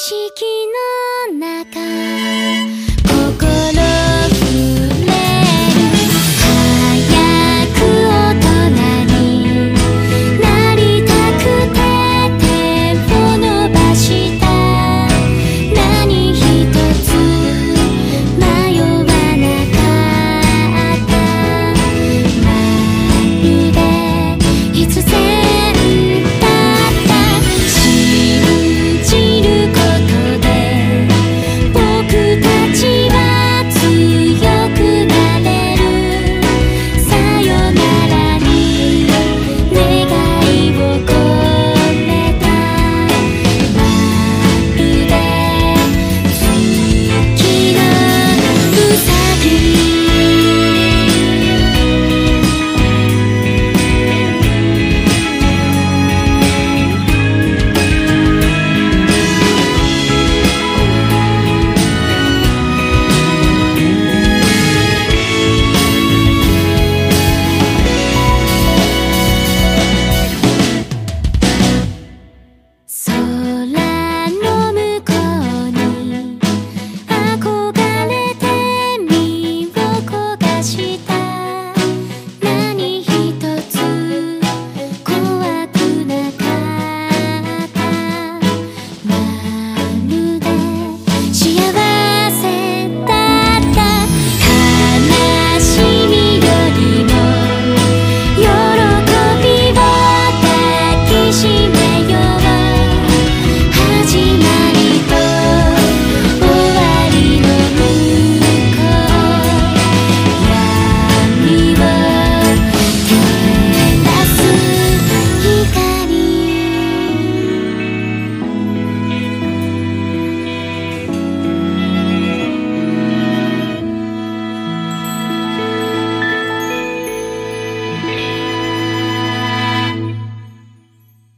色の中